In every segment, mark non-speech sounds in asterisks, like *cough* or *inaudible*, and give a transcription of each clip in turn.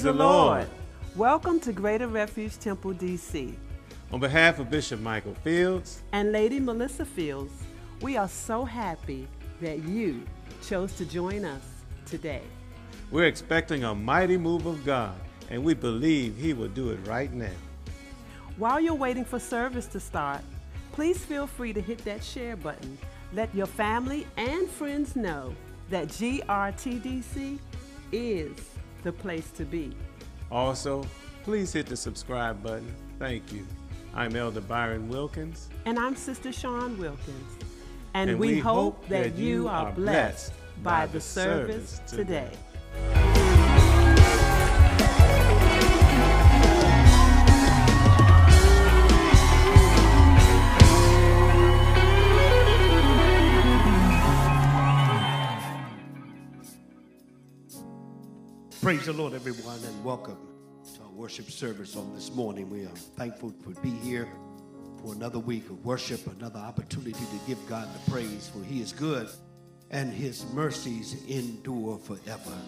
Praise the Lord. Welcome to Greater Refuge Temple, D.C. On behalf of Bishop Michael Fields and Lady Melissa Fields, we are so happy that you chose to join us today. We're expecting a mighty move of God, and we believe He will do it right now. While you're waiting for service to start, please feel free to hit that share button. Let your family and friends know that GRTDC is the place to be. Also, please hit the subscribe button. Thank you. I'm Elder Byron Wilkins. And I'm Sister Sean Wilkins. And, and we, we, hope that you are blessed by the service today. Praise the Lord, everyone, and welcome to our worship service on this morning. We are thankful to be here for another week of worship, another opportunity to give God the praise, for He is good and His mercies endure forever.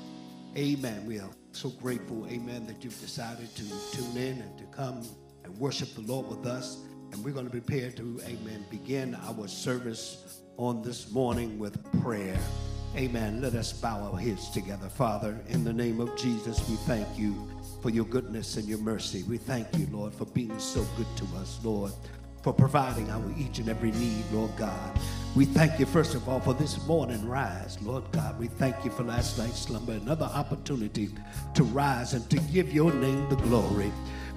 Amen. We are so grateful, amen, that you've decided to tune in and to come and worship the Lord with us. And we're going to prepare to, amen, begin our service on this morning with prayer. Amen. Let us bow our heads together. Father, in the name of Jesus, we thank you for your goodness and your mercy. We thank you, Lord, for being so good to us, Lord, for providing our each and every need, Lord God. We thank you, first of all, for this morning rise, Lord God. We thank you for last night's slumber, another opportunity to rise and to give your name the glory.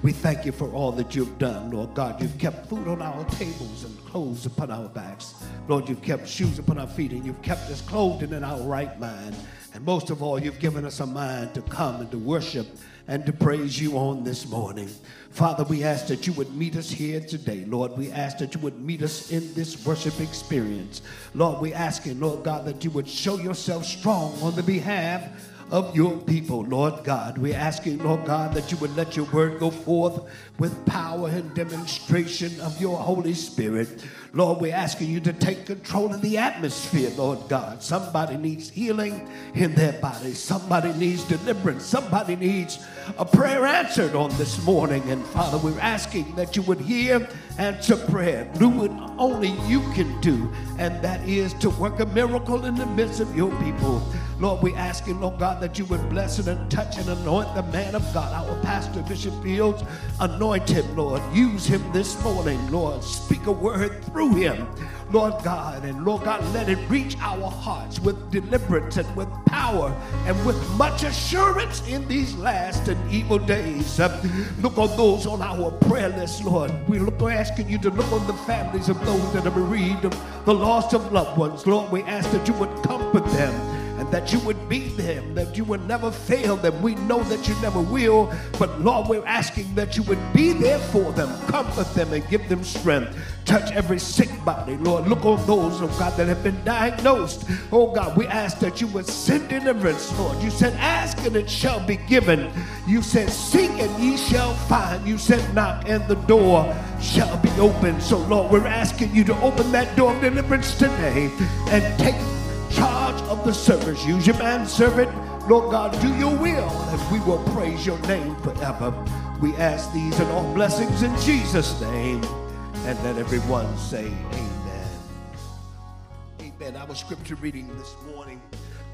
We thank you for all that you've done, Lord God. You've kept food on our tables and clothes upon our backs. Lord, you've kept shoes upon our feet and you've kept us clothed and in our right mind. And most of all, you've given us a mind to come and to worship and to praise you on this morning. Father, we ask that you would meet us here today. Lord, we ask that you would meet us in this worship experience. Lord, we ask you, Lord God, that you would show yourself strong on the behalf of your people, Lord God. We're asking, Lord God, that you would let your word go forth with power and demonstration of your Holy Spirit. Lord, we're asking you to take control of the atmosphere, Lord God. Somebody needs healing in their body, somebody needs deliverance, somebody needs a prayer answered on this morning. And Father, we're asking that you would hear, answer prayer, do what only you can do, and that is to work a miracle in the midst of your people. Lord, we ask you, Lord God, that you would bless and touch and anoint the man of God, our pastor, Bishop Fields. Anoint him, Lord. Use him this morning, Lord. Speak a word through him. Lord God, and Lord God, let it reach our hearts with deliverance and with power and with much assurance in these last and evil days. Uh, look on those on our prayer list, Lord. We look, we're asking you to look on the families of those that are bereaved of the loss of loved ones. Lord, we ask that you would comfort them that you would be them, that you would never fail them. We know that you never will, but Lord, we're asking that you would be there for them, comfort them, and give them strength. Touch every sick body, Lord. Look on those, oh God, that have been diagnosed. Oh God, we ask that you would send deliverance, Lord. You said, Ask and it shall be given. You said, Seek and ye shall find. You said, Knock and the door shall be opened. So, Lord, we're asking you to open that door of deliverance today and take charge of the service. Use your man servant. Lord God, do your will, and we will praise your name forever. We ask these and all blessings in Jesus' name. And let everyone say, Amen. Amen. Our scripture reading this morning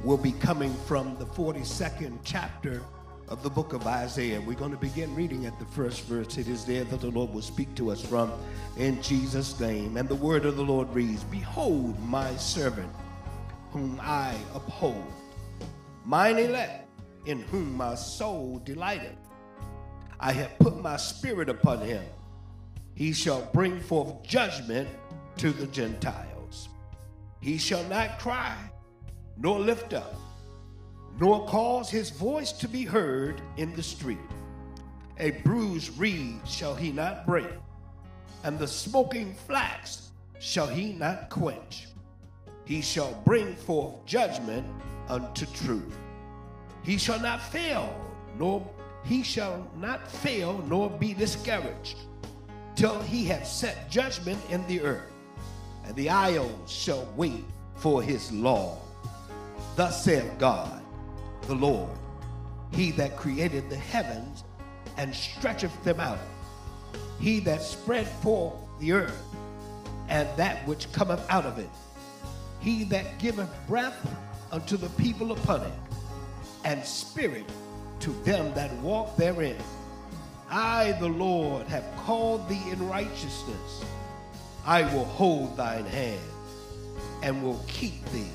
will be coming from the 42nd chapter of the book of Isaiah. We're going to begin reading at the first verse. It is there that the Lord will speak to us from in Jesus' name. And the word of the Lord reads Behold, my servant whom I uphold, mine elect, in whom my soul delighteth. I have put my spirit upon him. He shall bring forth judgment to the Gentiles. He shall not cry, nor lift up, nor cause his voice to be heard in the street. A bruised reed shall he not break, and the smoking flax shall he not quench he shall bring forth judgment unto truth. He shall not fail, nor he shall not fail, nor be discouraged, till he have set judgment in the earth, and the isles shall wait for his law. Thus saith God, the Lord, He that created the heavens and stretcheth them out. He that spread forth the earth and that which cometh out of it. He that giveth breath unto the people upon it, and spirit to them that walk therein. I, the Lord, have called thee in righteousness. I will hold thine hand and will keep thee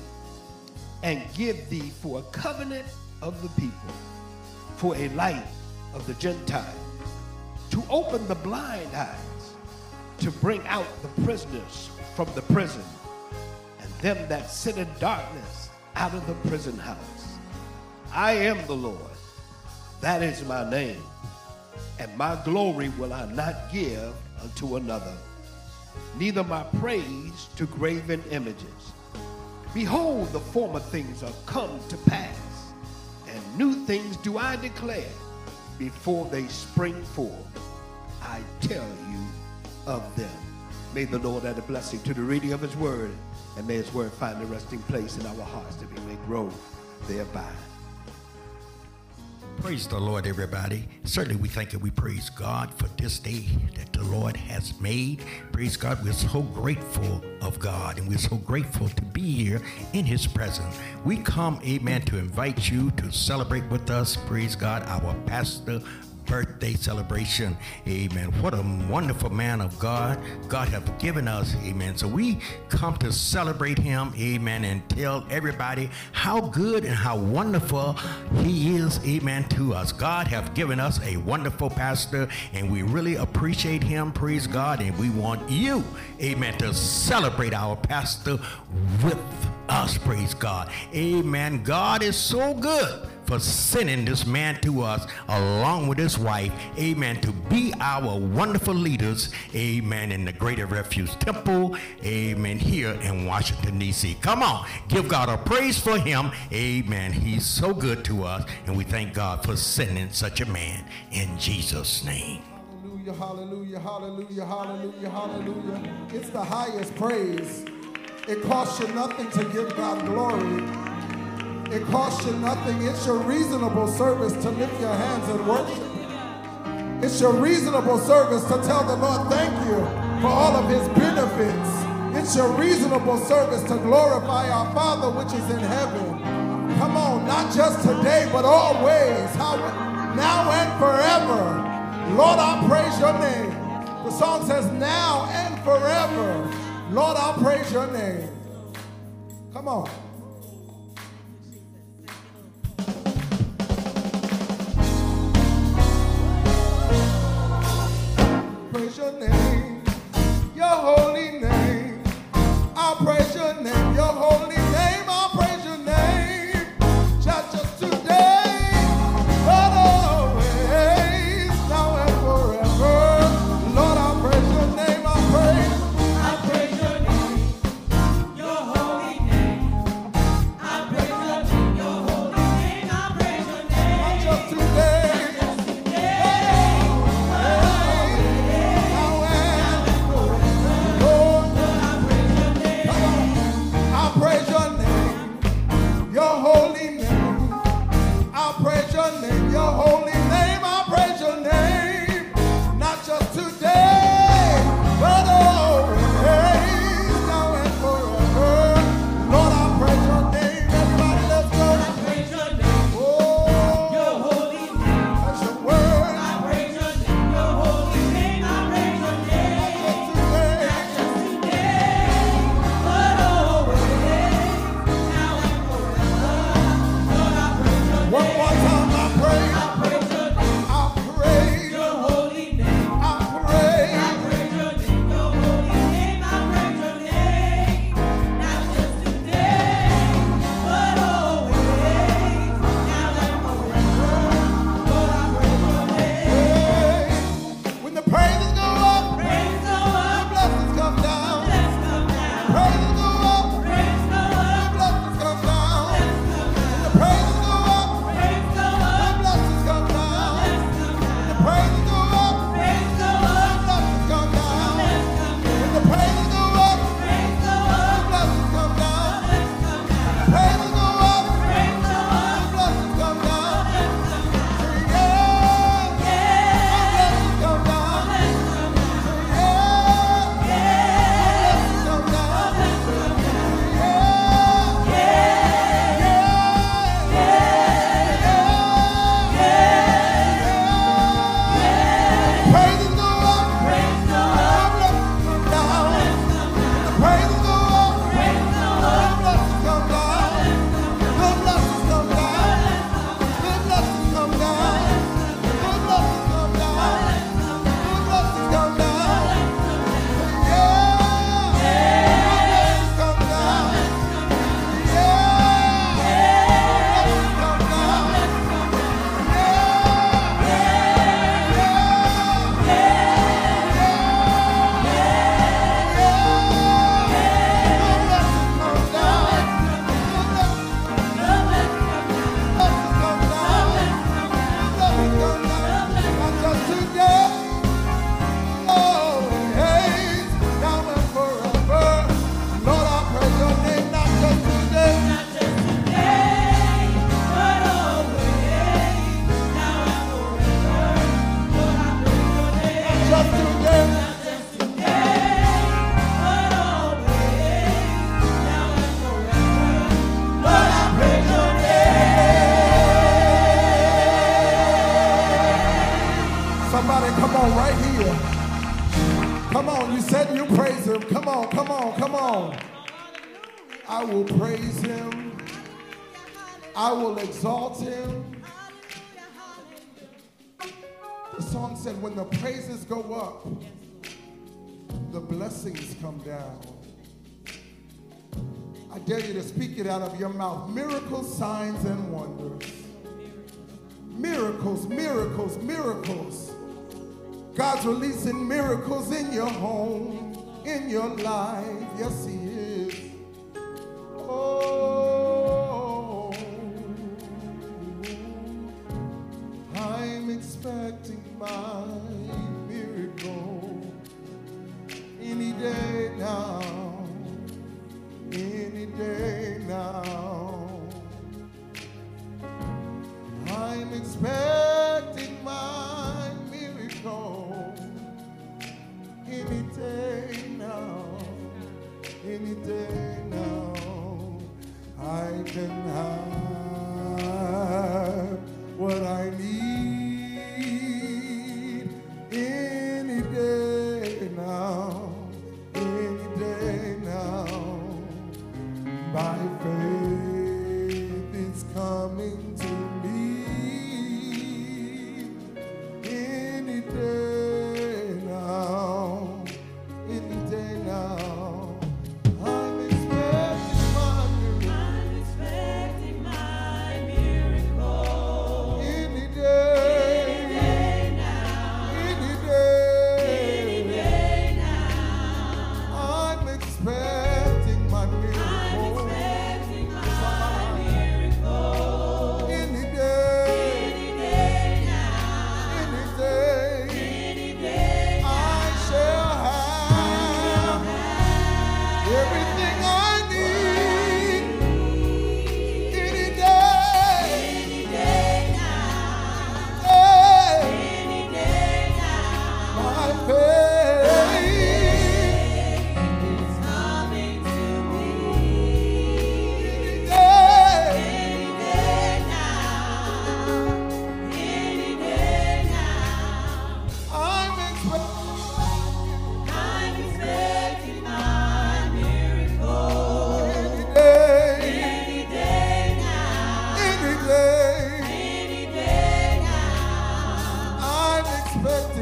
and give thee for a covenant of the people, for a light of the Gentiles, to open the blind eyes, to bring out the prisoners from the prison, them that sit in darkness out of the prison house. I am the Lord, that is my name, and my glory will I not give unto another, neither my praise to graven images. Behold, the former things are come to pass, and new things do I declare before they spring forth. I tell you of them. May the Lord add a blessing to the reading of his word, and may his word find a resting place in our hearts that we may grow thereby. Praise the Lord, everybody. Certainly, we thank and we praise God for this day that the Lord has made. Praise God. We're so grateful of God and we're so grateful to be here in His presence. We come, amen, to invite you to celebrate with us, praise God, our pastor, birthday celebration. Amen. What a wonderful man of God God have given us. Amen. So we come to celebrate him. Amen. And tell everybody how good and how wonderful he is. Amen. To us. God have given us a wonderful pastor and we really appreciate him. Praise God. And we want you, amen, to celebrate our pastor with us. Praise God. Amen. God is so good for sending this man to us along with his wife, amen, to be our wonderful leaders, amen, in the Greater Refuge Temple, amen, here in Washington, D.C. Come on, give God a praise for him, amen. He's so good to us, and we thank God for sending such a man in Jesus' name. Hallelujah, hallelujah, hallelujah, hallelujah, hallelujah. It's the highest praise. It costs you nothing to give God glory. It costs you nothing. It's your reasonable service to lift your hands and worship. It's your reasonable service to tell the Lord thank you for all of his benefits. It's your reasonable service to glorify our Father which is in heaven. Come on, not just today, but always. How, now and forever. Lord, I praise your name. The song says, now and forever. Lord, I praise your name. Come on. miracles, signs, and wonders. Miracles, miracles, miracles. God's releasing miracles in your home, in your life. Yes, He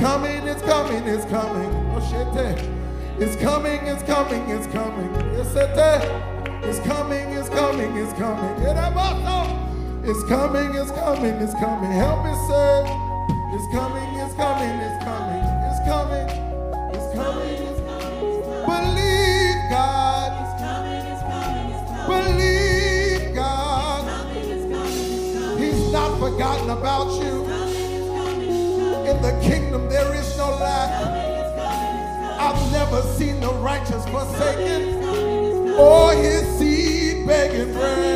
coming, it's coming, it's coming. Oh shit. eh. It's coming, it's coming, it's coming. Is. It's coming, it's coming, it's coming. Up, It's coming, it's coming, it's coming. Help me say. It's coming, it's coming, it's coming. It's coming, it's coming. Believe God. Believe God. He's not forgotten about you. In the kingdom there is no lack. I've never seen the righteous forsaken or his seed begging bread.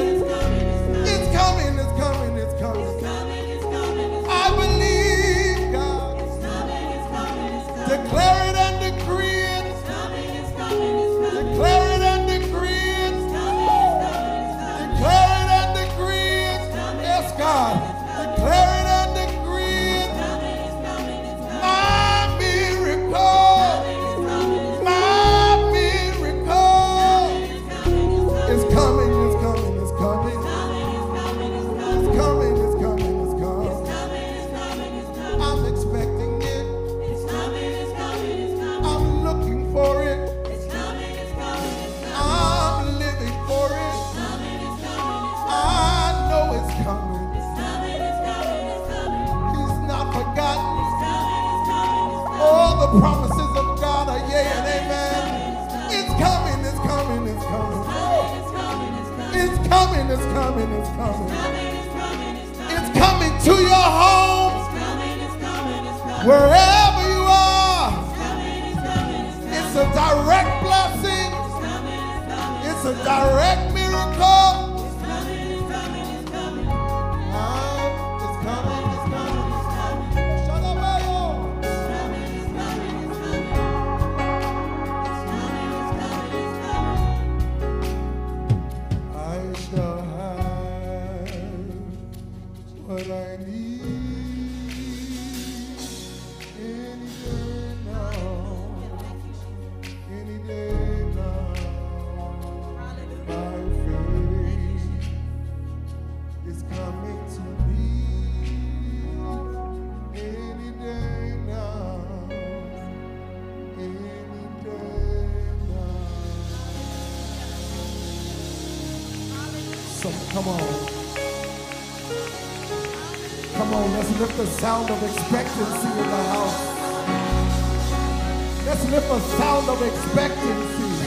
Coming, it's coming. It's coming to your home, wherever you are. It's a direct blessing. It's a direct what I need any day now, any day now. By faith is coming to me any day now, any day now. So come on. Lift the sound of expectancy in the house. Let's lift a sound of expectancy.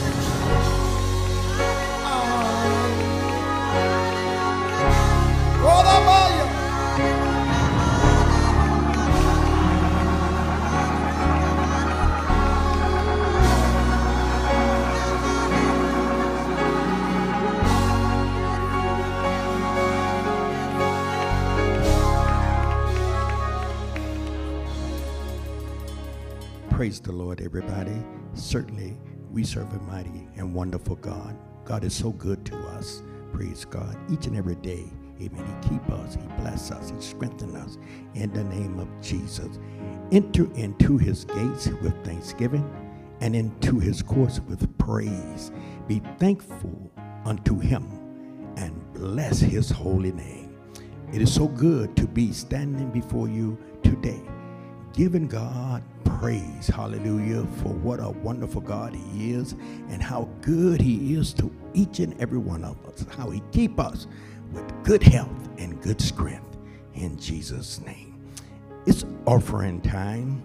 Praise the Lord, everybody. Certainly, we serve a mighty and wonderful God. God is so good to us. Praise God. Each and every day. Amen. He keep us. He bless us. He strengthen us. In the name of Jesus. Enter into his gates with thanksgiving and into his courts with praise. Be thankful unto him and bless his holy name. It is so good to be standing before you today, giving God praise, hallelujah, for what a wonderful God he is and how good he is to each and every one of us, how he keep us with good health and good strength in Jesus' name. It's offering time.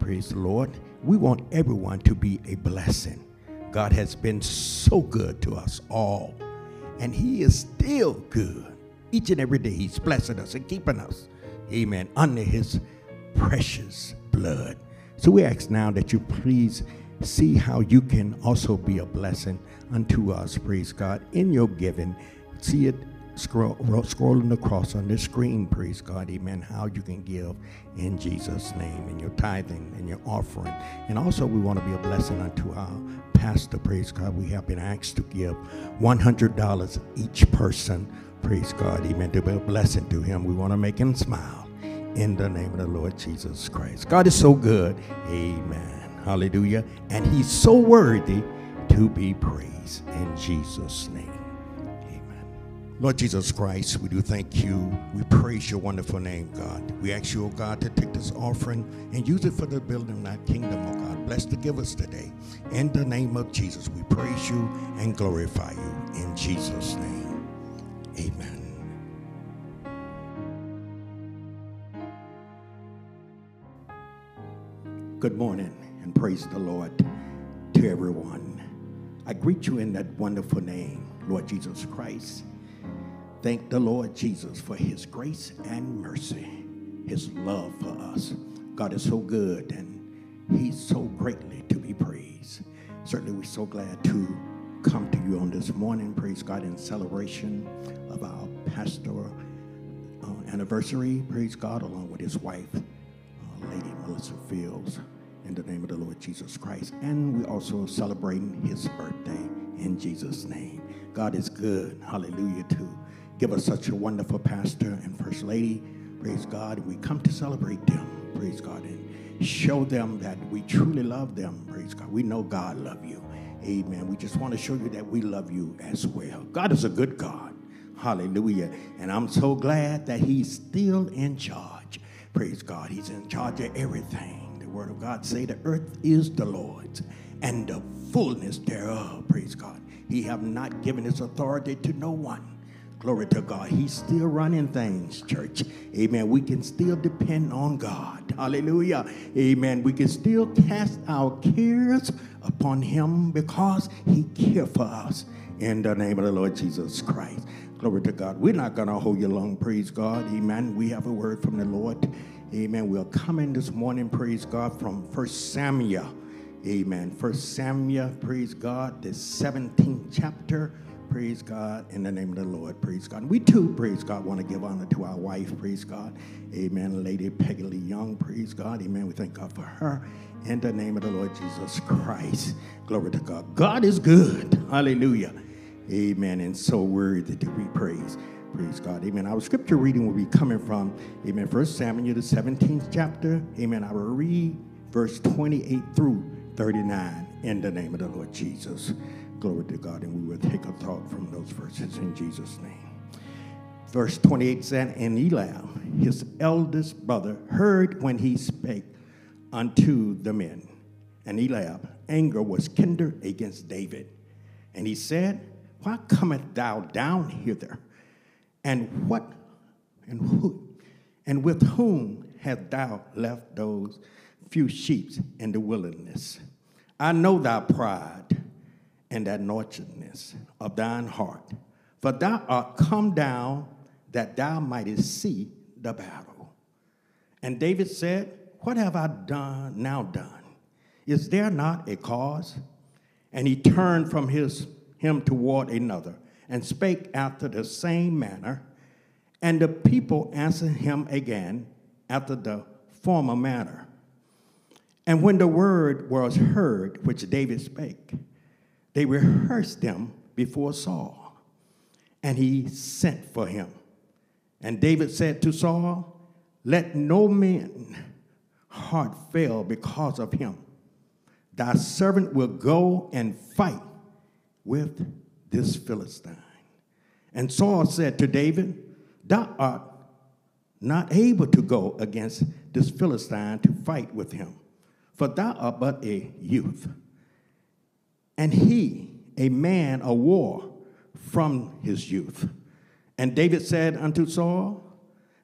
Praise the Lord. We want everyone to be a blessing. God has been so good to us all, and He is still good. Each and every day, He's blessing us and keeping us. Amen. Under His precious blood. So we ask now that you please see how you can also be a blessing unto us, praise God, in your giving. See it scroll, scrolling across on this screen, praise God, amen, how you can give in Jesus' name, in your tithing and your offering. And also, we want to be a blessing unto our pastor, praise God. We have been asked to give $100 each person, praise God, amen, to be a blessing to him. We want to make him smile in the name of the Lord Jesus Christ. God is so good, amen. Hallelujah. And he's so worthy to be praised in Jesus' name. Amen. Lord Jesus Christ, we do thank you. We praise your wonderful name, God. We ask you, oh God, to take this offering and use it for the building of thy kingdom, oh God. Bless to give us today. In the name of Jesus, we praise you and glorify you. In Jesus' name, amen. Good morning and praise the Lord to everyone. I greet you in that wonderful name, Lord Jesus Christ. Thank the Lord Jesus for his grace and mercy, his love for us. God is so good and he's so greatly to be praised. Certainly, we're so glad to come to you on this morning, praise God, in celebration of our pastoral uh, anniversary, praise God, along with his wife, Lady Melissa Fields, in the name of the Lord Jesus Christ. And we're also celebrating his birthday in Jesus' name. God is good, hallelujah, to give us such a wonderful pastor and first lady. Praise God. We come to celebrate them, praise God, and show them that we truly love them, praise God. We know God love you. Amen. We just want to show you that we love you as well. God is a good God. Hallelujah. And I'm so glad that he's still in charge. Praise God. He's in charge of everything. The word of God say the earth is the Lord's and the fullness thereof. Praise God. He have not given his authority to no one. Glory to God. He's still running things, church. Amen. We can still depend on God. Hallelujah. Amen. We can still cast our cares upon him because he cares for us in the name of the Lord Jesus Christ. Glory to God. We're not going to hold you long. Praise God. Amen. We have a word from the Lord. Amen. We're coming this morning, praise God, from First Samuel. Amen. First Samuel, praise God, the 17th chapter. Praise God in the name of the Lord. Praise God. We too, praise God, want to give honor to our wife. Praise God. Amen. Lady Peggy Lee Young. Praise God. Amen. We thank God for her in the name of the Lord Jesus Christ. Glory to God. God is good. Hallelujah. Amen. And so worthy to be praised. Praise God. Amen. Our scripture reading will be coming from, Amen, First Samuel, the 17th chapter. Amen. I will read verse 28 through 39 in the name of the Lord Jesus. Glory to God. And we will take a thought from those verses in Jesus' name. Verse 28 said, And Eliab, his eldest brother, heard when he spake unto the men. And Eliab, anger was kindled against David. And he said, Why cometh thou down hither? And what and who and with whom hast thou left those few sheep in the wilderness? I know thy pride and that naughtiness of thine heart, for thou art come down that thou mightest see the battle. And David said, What have I done now done? Is there not a cause? And he turned from his him toward another, and spake after the same manner. And the people answered him again after the former manner. And when the word was heard, which David spake, they rehearsed them before Saul, and he sent for him. And David said to Saul, Let no man heart fail because of him. Thy servant will go and fight with this Philistine. And Saul said to David, Thou art not able to go against this Philistine to fight with him, for thou art but a youth. And he, a man of war from his youth. And David said unto Saul,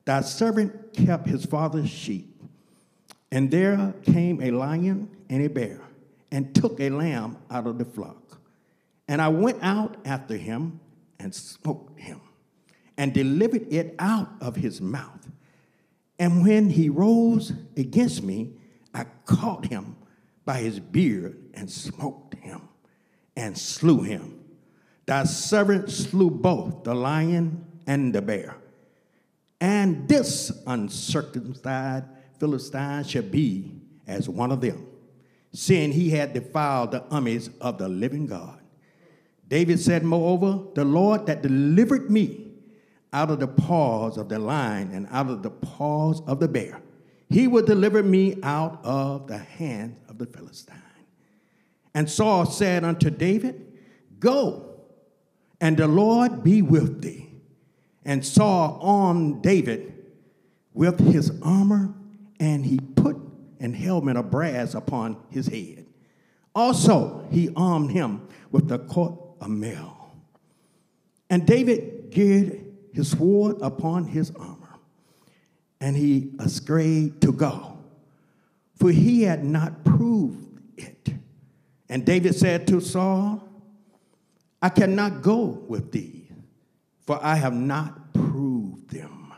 Thy servant kept his father's sheep. And there came a lion and a bear, and took a lamb out of the flock. And I went out after him and smote him, and delivered it out of his mouth. And when he rose against me, I caught him by his beard and smote him and slew him. Thy servant slew both the lion and the bear. And this uncircumcised Philistine shall be as one of them, seeing he had defiled the armies of the living God. David said, Moreover, the Lord that delivered me out of the paws of the lion and out of the paws of the bear, he will deliver me out of the hand of the Philistine. And Saul said unto David, Go, and the Lord be with thee. And Saul armed David with his armor, and he put an helmet of brass upon his head. Also, he armed him with the coat of mail. And David girded his sword upon his armor, and he ascried to go, for he had not proved it. And David said to Saul, I cannot go with thee, for I have not proved them.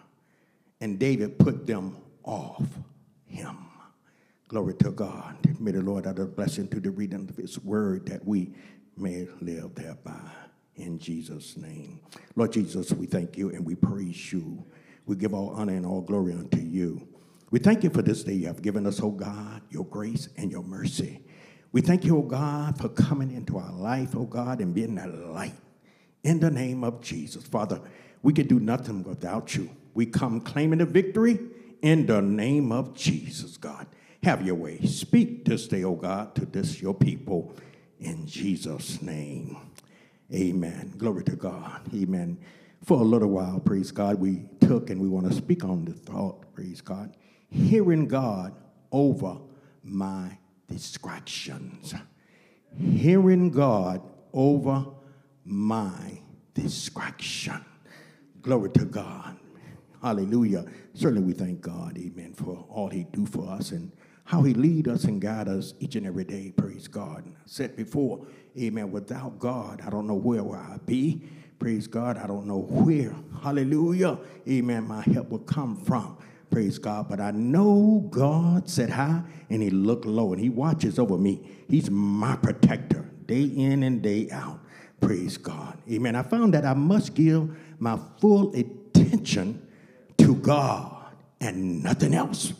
And David put them off him. Glory to God. May the Lord add a blessing to the reading of his word that we may live thereby. In Jesus' name. Lord Jesus, we thank you and we praise you. We give all honor and all glory unto you. We thank you for this day you have given us, oh God, your grace and your mercy. We thank you, oh God, for coming into our life, oh God, and being that light in the name of Jesus. Father, we can do nothing without you. We come claiming the victory in the name of Jesus, God. Have your way. Speak this day, oh God, to this your people in Jesus' name. Amen. Glory to God. Amen. For a little while, praise God, we took and we want to speak on the thought, praise God, hearing God over my distractions. Hearing God over my distraction. Glory to God. Hallelujah. Certainly we thank God, amen, for all he do for us and how he lead us and guide us each and every day. Praise God. I said before, amen, without God, I don't know where will I be. Praise God. I don't know where. Hallelujah. Amen. My help will come from. Praise God. But I know God said high and he looked low and he watches over me. He's my protector day in and day out. Praise God. Amen. I found that I must give my full attention to God and nothing else.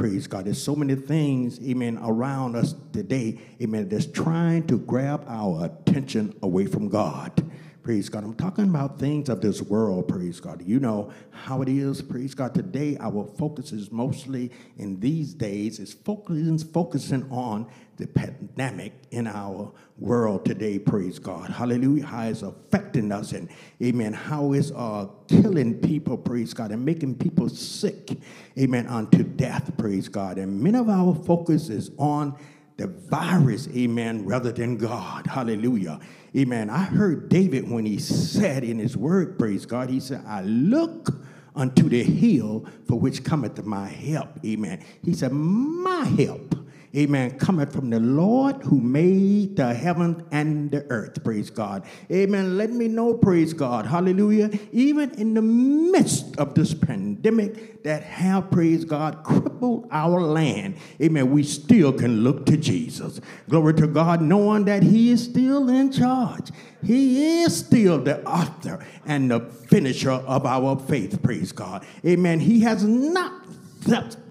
Praise God. There's so many things, amen, around us today, amen, that's trying to grab our attention away from God. Praise God. I'm talking about things of this world, praise God. You know how it is, praise God. Today, our focus is mostly in these days is focusing, focusing on the pandemic in our world today, praise God. Hallelujah. How it's affecting us and amen. How it's uh, killing people, praise God, and making people sick, amen, unto death, praise God. And many of our focus is on the virus, amen, rather than God. Hallelujah. Amen. I heard David when he said in his word, praise God, he said, I look unto the hill for which cometh my help. Amen. He said, My help. Amen. Cometh from the Lord who made the heaven and the earth. Praise God. Amen. Let me know, praise God. Hallelujah. Even in the midst of this pandemic that have, praise God, crippled our land. Amen. We still can look to Jesus. Glory to God, knowing that He is still in charge. He is still the author and the finisher of our faith. Praise God. Amen. He has not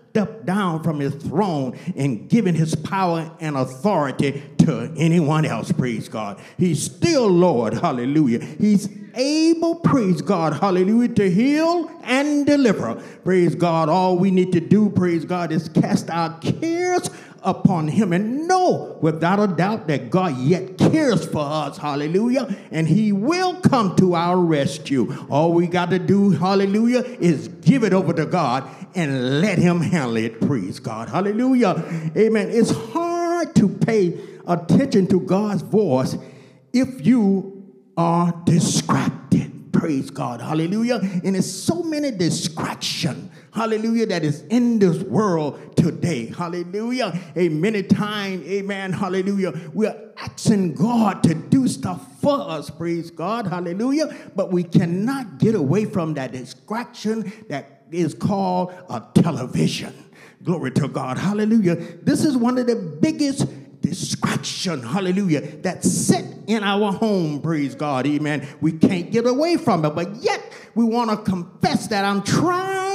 stepped down from his throne and given his power and authority to anyone else, praise God. He's still Lord, hallelujah. He's able, praise God, hallelujah, to heal and deliver. Praise God. All we need to do, praise God, is cast our cares upon him and know without a doubt that God yet cares for us. Hallelujah. And he will come to our rescue. All we got to do, hallelujah, is give it over to God and let him handle it. Praise God. Hallelujah. Amen. It's hard to pay attention to God's voice if you are distracted. Praise God. Hallelujah. And there's so many distractions. Hallelujah, that is in this world today. Hallelujah. A many time, amen. Hallelujah. We are asking God to do stuff for us. Praise God. Hallelujah. But we cannot get away from that distraction that is called a television. Glory to God. Hallelujah. This is one of the biggest distraction, hallelujah, that sit in our home, praise God, amen. We can't get away from it, but yet we want to confess that I'm trying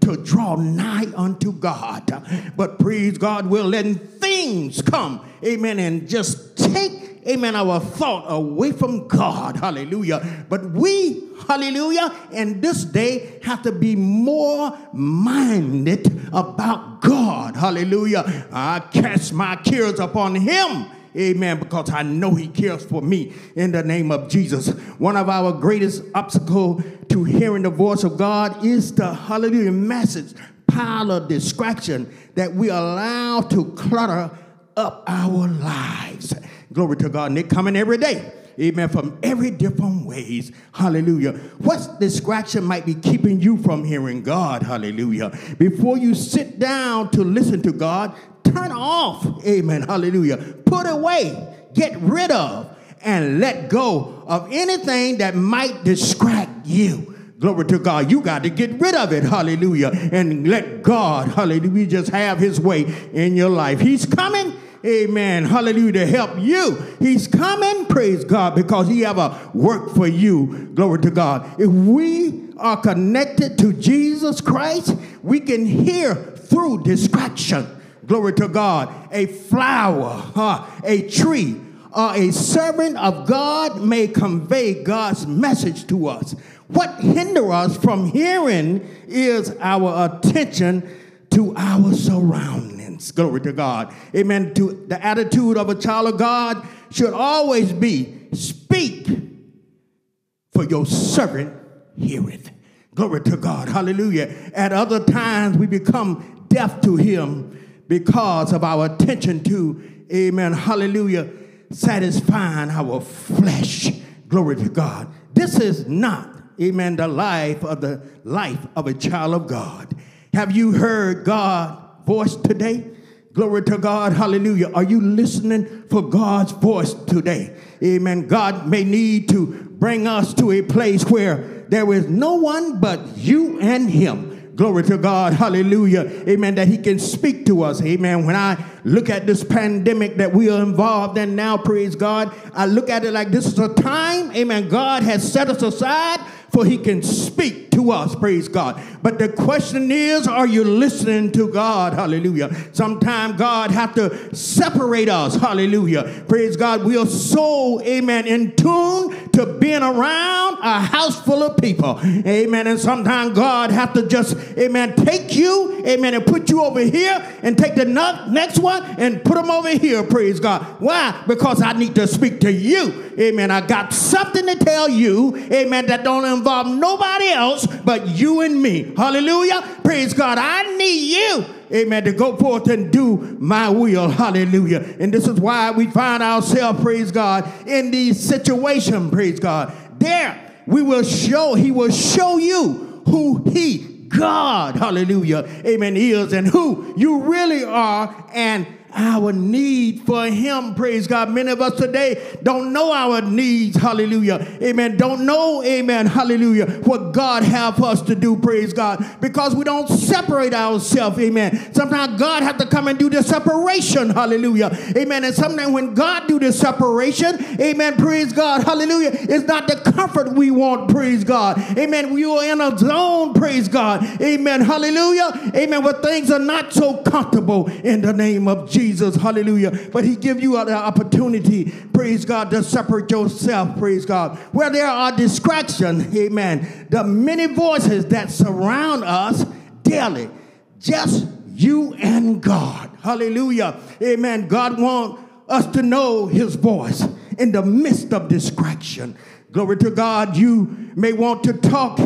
to draw nigh unto God. But praise God, we're letting things come, amen, and just take, amen, our thought away from God, hallelujah. But we, hallelujah, in this day have to be more minded about God, hallelujah. I cast my cares upon Him. Amen. Because I know He cares for me in the name of Jesus. One of our greatest obstacle to hearing the voice of God is the hallelujah message pile of distraction that we allow to clutter up our lives. Glory to God. And they're coming every day. Amen. From every different ways. Hallelujah. What distraction might be keeping you from hearing God? Hallelujah. Before you sit down to listen to God, turn off. Amen. Hallelujah. Put away, get rid of, and let go of anything that might distract you. Glory to God. You got to get rid of it. Hallelujah. And let God, hallelujah, just have his way in your life. He's coming. Amen. Hallelujah. To help you. He's coming. Praise God. Because he have a work for you. Glory to God. If we are connected to Jesus Christ, we can hear through distraction. Glory to God. A flower, huh, a tree, or a servant of God may convey God's message to us. What hinder us from hearing is our attention to our surroundings. Glory to God. Amen. To the attitude of a child of God should always be speak, for your servant heareth. Glory to God. Hallelujah. At other times we become deaf to him because of our attention to, amen, hallelujah, satisfying our flesh. Glory to God. This is not, amen, the life of the life of a child of God. Have you heard God's voice today? Glory to God. Hallelujah. Are you listening for God's voice today? Amen. God may need to bring us to a place where there is no one but you and Him. Glory to God. Hallelujah. Amen. That He can speak to us. Amen. When I look at this pandemic that we are involved in now, praise God, I look at it like this is a time, amen. God has set us aside for He can speak to us, praise God. But the question is, are you listening to God? Hallelujah. Sometimes God have to separate us. Hallelujah. Praise God. We are so, amen, in tune to being around a house full of people. Amen. And sometimes God have to just, amen, take you, amen, and put you over here and take the next one and put them over here. Praise God. Why? Because I need to speak to you. Amen. I got something to tell you, amen, that don't involve nobody else but you and me. Hallelujah. Praise God. I need you amen, to go forth and do my will. Hallelujah. And this is why we find ourselves, praise God, in these situations, praise God. There we will show, he will show you who he, God, hallelujah, amen, is and who you really are and our need for Him. Praise God. Many of us today don't know our needs. Hallelujah. Amen. Don't know, amen. Hallelujah. What God have us to do. Praise God. Because we don't separate ourselves. Amen. Sometimes God have to come and do the separation. Hallelujah. Amen. And sometimes when God do the separation, amen. Praise God. Hallelujah. It's not the comfort we want. Praise God. Amen. We are in a zone. Praise God. Amen. Hallelujah. Amen. Where things are not so comfortable in the name of Jesus. Hallelujah. But he give you the opportunity, praise God, to separate yourself, praise God. Where there are distractions, amen. The many voices that surround us daily. Just you and God. Hallelujah. Amen. God wants us to know his voice in the midst of distraction. Glory to God. You may want to talk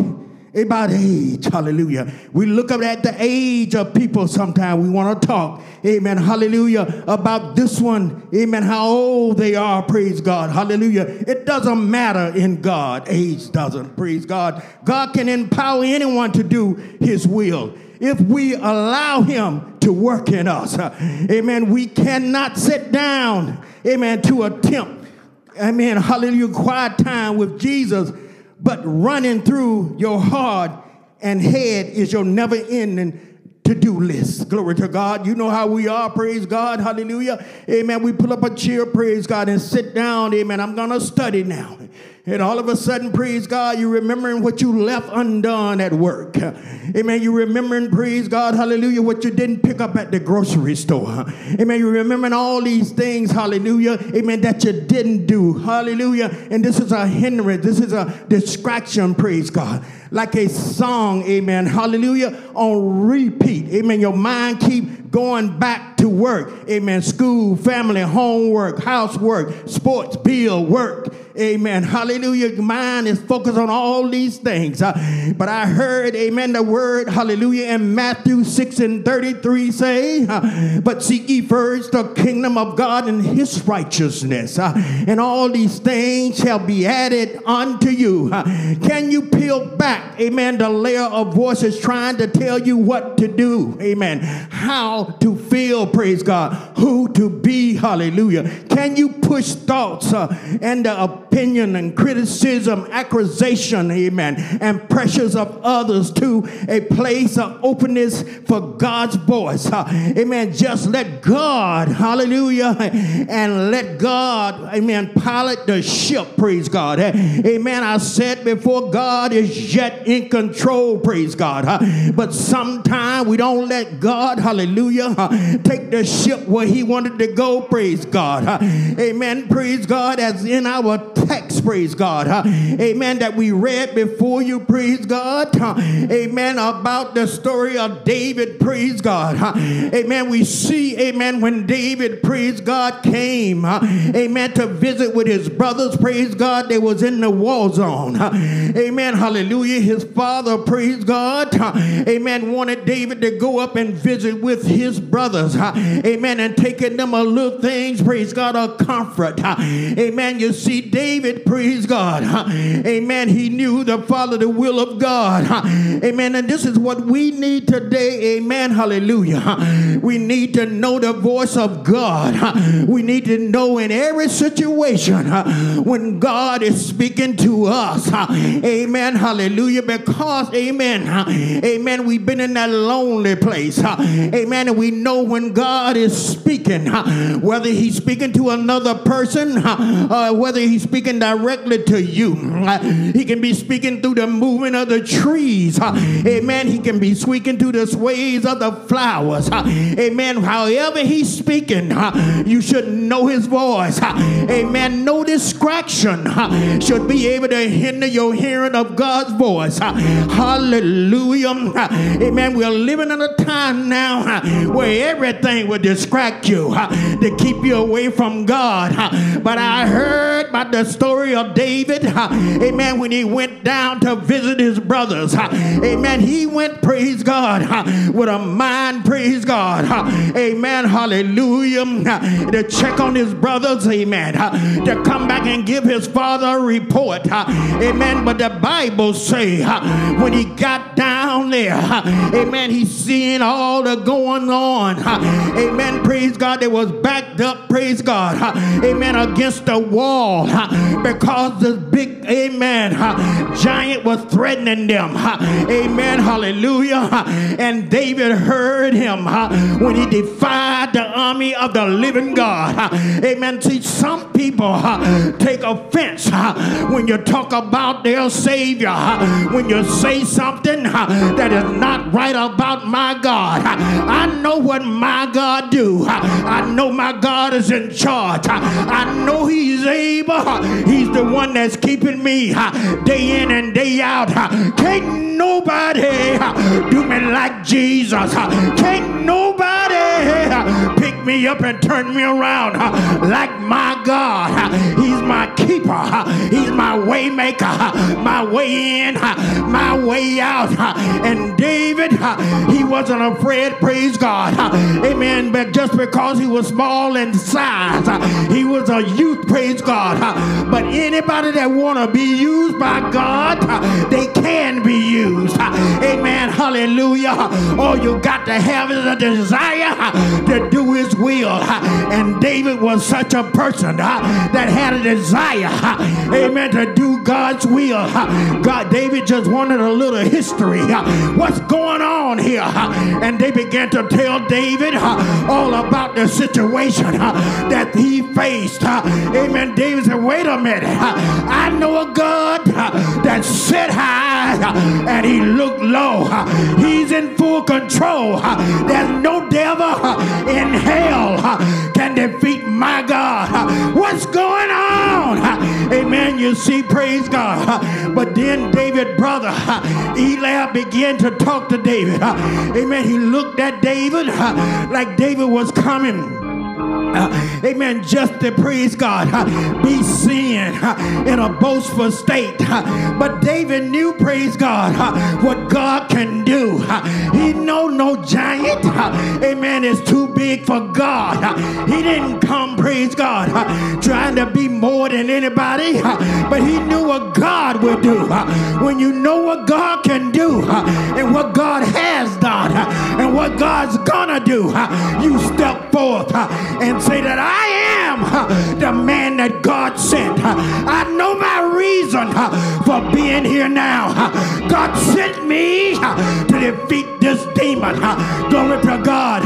about age. Hallelujah. We look up at the age of people sometimes. We want to talk. Amen. Hallelujah. About this one. Amen. How old they are. Praise God. Hallelujah. It doesn't matter in God. Age doesn't. Praise God. God can empower anyone to do his will if we allow him to work in us. Uh, amen. We cannot sit down. Amen. To attempt. Amen. Hallelujah. Quiet time with Jesus but running through your heart and head is your never ending to do list. Glory to God. You know how we are. Praise God. Hallelujah. Amen. We pull up a chair. Praise God and sit down. Amen. I'm going to study now. And all of a sudden, praise God, you're remembering what you left undone at work. Amen. You're remembering, praise God, hallelujah, what you didn't pick up at the grocery store. Amen. You're remembering all these things, hallelujah, amen, that you didn't do. Hallelujah. And this is a hindrance. This is a distraction, praise God. Like a song, amen, hallelujah, on repeat. Amen. Your mind keep going back to work. Amen. School, family, homework, housework, sports, bill, work. Amen. Hallelujah. Your mind is focused on all these things. Uh, but I heard, amen, the word, hallelujah, in Matthew 6 and 33 say, uh, But seek ye first the kingdom of God and his righteousness, uh, and all these things shall be added unto you. Uh, can you peel back, amen, the layer of voices trying to tell you what to do? Amen. How to feel, praise God, who to be, hallelujah. Can you push thoughts uh, and the opinion and criticism, accusation, amen, and pressures of others to a place of openness for God's voice. Uh, amen. Just let God, hallelujah, and let God, amen, pilot the ship, praise God. Amen. I said before God is yet in control, praise God. Uh, but sometimes we don't let God, hallelujah, uh, take the ship where he wanted to go, praise God. Uh, amen. Praise God as in our text, praise God. Amen. That we read before you, praise God. Amen. About the story of David, praise God. Amen. We see, amen, when David, praise God, came, amen, to visit with his brothers, praise God, they was in the war zone. Amen. Hallelujah. His father, praise God, amen, wanted David to go up and visit with his brothers. amen. And taking them a little things, praise God, a comfort. amen. You see, David, praise God. Amen. He knew the follow the will of God. Amen. And this is what we need today. Amen. Hallelujah. We need to know the voice of God. We need to know in every situation when God is speaking to us. Amen. Hallelujah. You because, amen. Amen. We've been in that lonely place. Amen. And we know when God is speaking, whether he's speaking to another person, uh, whether he's speaking directly to you. He can be speaking through the movement of the trees. Amen. He can be speaking through the sways of the flowers. Amen. However he's speaking, you should know his voice. Amen. No distraction should be able to hinder your hearing of God's voice. Hallelujah. Amen. We're living in a time now where everything will distract you to keep you away from God. But I heard about the story of David, amen, when he went down to visit his brothers, amen, he went, praise God, with a mind, praise God, amen, hallelujah, to check on his brothers, amen, to come back and give his father a report, amen. But the Bible say when he got down there, amen, he seen all the going on, amen. Praise God, they was backed up, praise God, amen, against the wall because this big, amen, giant was threatening them, amen, hallelujah. And David heard him when he defied the army of the living God, amen. See, some people take offense when you talk about their Savior, when you say something that is not right about my God. I know what my God do. I know my God is in charge. I know He's able. He's the one that's keeping me day in and day out. Can't nobody do me like Jesus. Can't nobody pick me up and turn me around like my God. He's my keeper. He's my way maker. Uh, My way in, my way out. And David, he wasn't afraid, praise God. Amen. But just because he was small in size, he was a youth, praise God. But anybody that want to be used by God, they can be used. Amen. Hallelujah. All you got to have is a desire to do his will. And David was such a person that had a desire, amen, to do God's will. God, David just wanted a little history. What's going on here? And they began to tell David all about the situation that he faced. Amen. David said, wait a minute. I know a God that sit high and he looked low. He's in full control. There's no devil in hell can defeat my God. What's going on? Amen. You see, praise God. But then David, brother, Eliab began to talk to David. Amen. He looked at David like David was coming. Uh, amen. Just to praise God, uh, be seen uh, in a boastful state. Uh, but David knew, praise God, uh, what God can do. Uh, he know no giant, amen, is too big for God. He didn't come, praise God, trying to be more than anybody, but he knew what God would do. When you know what God can do and what God has done and what God's gonna do, you step forth and say that I am the man that God sent. I know my reason for being here now. God sent me to defeat this demon. Glory to God.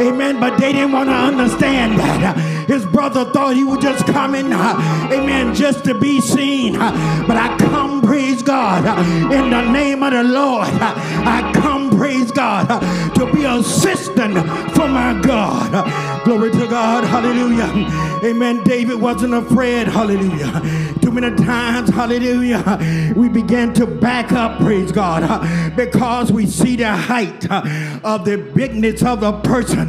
Amen. But they didn't want to understand that. His brother thought he was just coming, uh, amen, just to be seen. Uh, But I come, praise God, uh, in the name of the Lord. Uh, I come, praise God, uh, to be assistant for my God. Uh, glory to God. Hallelujah. Amen. David wasn't afraid. Hallelujah. Too many times, hallelujah, we began to back up, praise God, because we see the height of the bigness of the person.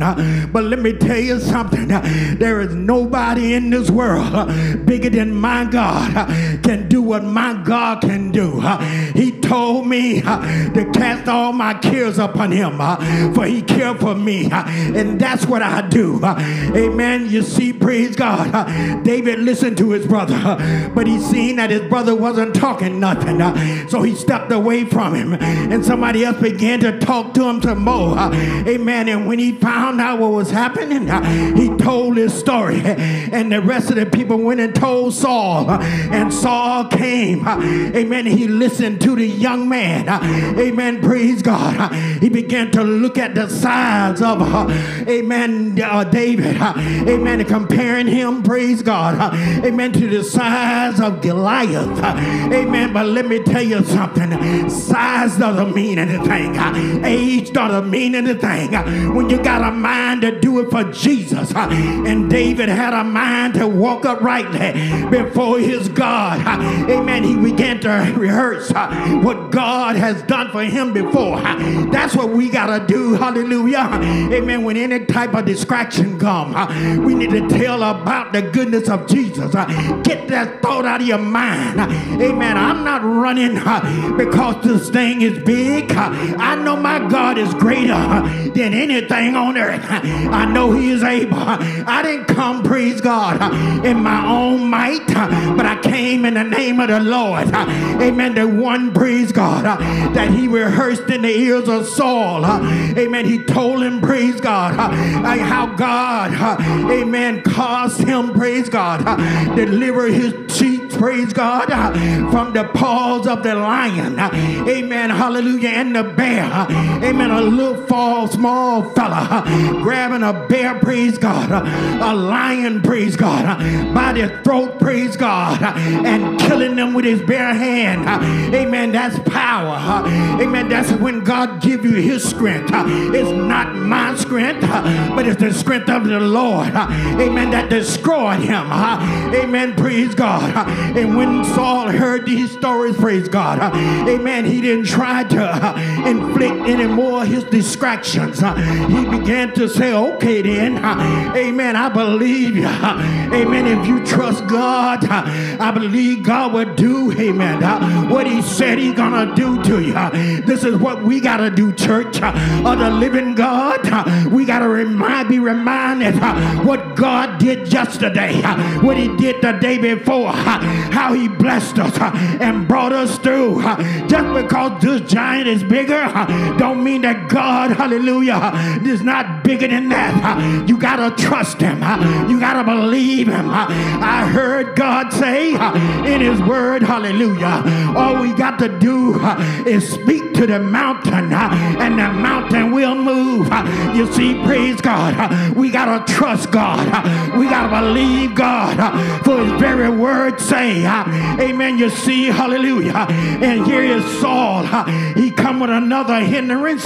But let me tell you something. There is nobody in this world bigger than my God can do what my God can do. He told me uh, to cast all my cares upon him, uh, for he cared for me. uh, And that's what I do. Uh. Amen. You see, praise God. Uh. David listened to his brother, uh, but he seen that his brother wasn't talking nothing. So he stepped away from him. And somebody else began to talk to him some more. Amen. And when he found out what was happening, he told his story. *laughs* And the rest of the people went and told Saul. And Saul came. Amen. He listened to the young man. Amen. Praise God. He began to look at the size of, Amen, uh, David. Amen. Comparing him, praise God. Amen. To the size of Goliath. Amen. But let me tell you something. Size doesn't mean anything. Age doesn't mean anything. When you got a mind to do it for Jesus. And David had a mind to walk uprightly before his God. Amen. He began to rehearse what God has done for him before. That's what we got to do. Hallelujah. Amen. When any type of distraction come, we need to tell about the goodness of Jesus. Get that thought out of your mind. Amen. I'm not running uh, because this thing is big. I know my God is greater than anything on earth. I know he is able. I didn't come, praise God, in my own might, but I came in the name of the Lord. Amen. The one, praise God, uh, that he rehearsed in the ears of Saul. Uh, amen. He told him, praise God, uh, how God, amen, caused him, praise God, deliver his sheep, praise God, from the paws of the lion. Amen. Hallelujah. And the bear. Amen. A little fall, small fella grabbing a bear, praise God. A lion, praise God. By the throat, praise God. And killing them with his bare hand. Amen. That's power. Amen. That's when God give you his strength. It's not my strength, but it's the strength of the Lord. Amen. That destroyed him. Amen. Praise God. And when Saul heard these stories, praise God. Amen. He didn't try to inflict any more his distractions. He began to say, okay then. Amen. I believe you. Amen. If you trust God, I believe God will do, amen, what he said he's to do to you. This is what we got to do, church uh, of the living God. We got to remind, be reminded uh, what God did yesterday, uh, what he did the day before, uh, how he blessed us uh, and brought us through. Just because this giant is bigger, don't mean that God, hallelujah, is not bigger than that. You got to trust him. You got to believe him. I heard God say in his word, hallelujah, all we got to do is speak to the mountain and the mountain will move. You see, praise God. We got to trust God. We got to believe God for his very word say, amen. You see, hallelujah. And here is Saul. He come with another hindrance.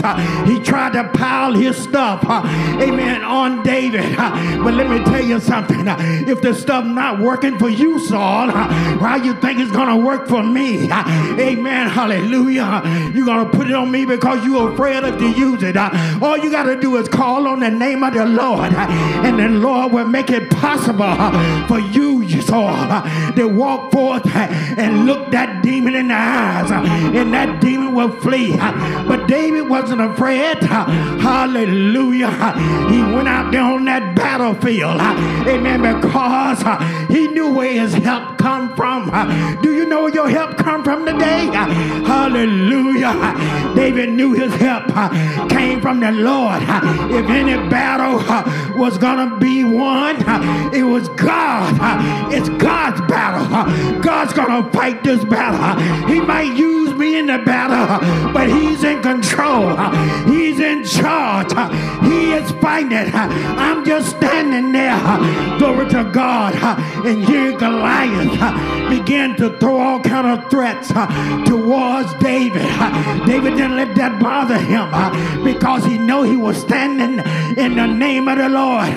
He tried to pile his stuff, amen, on David. But let me tell you something. If the stuff not working for you, Saul, why you think it's going to work for me? Amen. Hallelujah. You're going to put it on me because you're afraid of to use it. All you got to do is call on the name of the Lord, and the Lord will make it possible for you, Saul, to walk forth and look that demon in the eyes, and that demon will flee. But David wasn't afraid. Hallelujah. He went out there on that battlefield. Amen. Because he knew where his help come from. Do you know where your help come from today? Hallelujah. David knew his help came from the Lord. If any battle was going to be won, it was God. It's God's battle. God's going to fight this battle. He might use me in the battle, but he's in control. He's in charge. He is fighting. I'm just standing there. Glory to God. And here Goliath began to throw all kind of threats towards David. David didn't let that bother him because he knew he was standing in the name of the Lord.